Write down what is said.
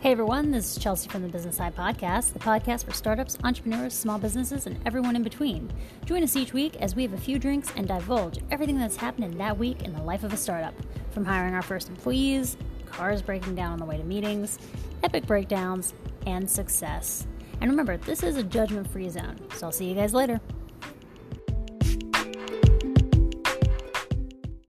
Hey everyone, this is Chelsea from the Business High Podcast, the podcast for startups, entrepreneurs, small businesses, and everyone in between. Join us each week as we have a few drinks and divulge everything that's happening that week in the life of a startup. From hiring our first employees, cars breaking down on the way to meetings, epic breakdowns, and success. And remember, this is a judgment free zone, so I'll see you guys later.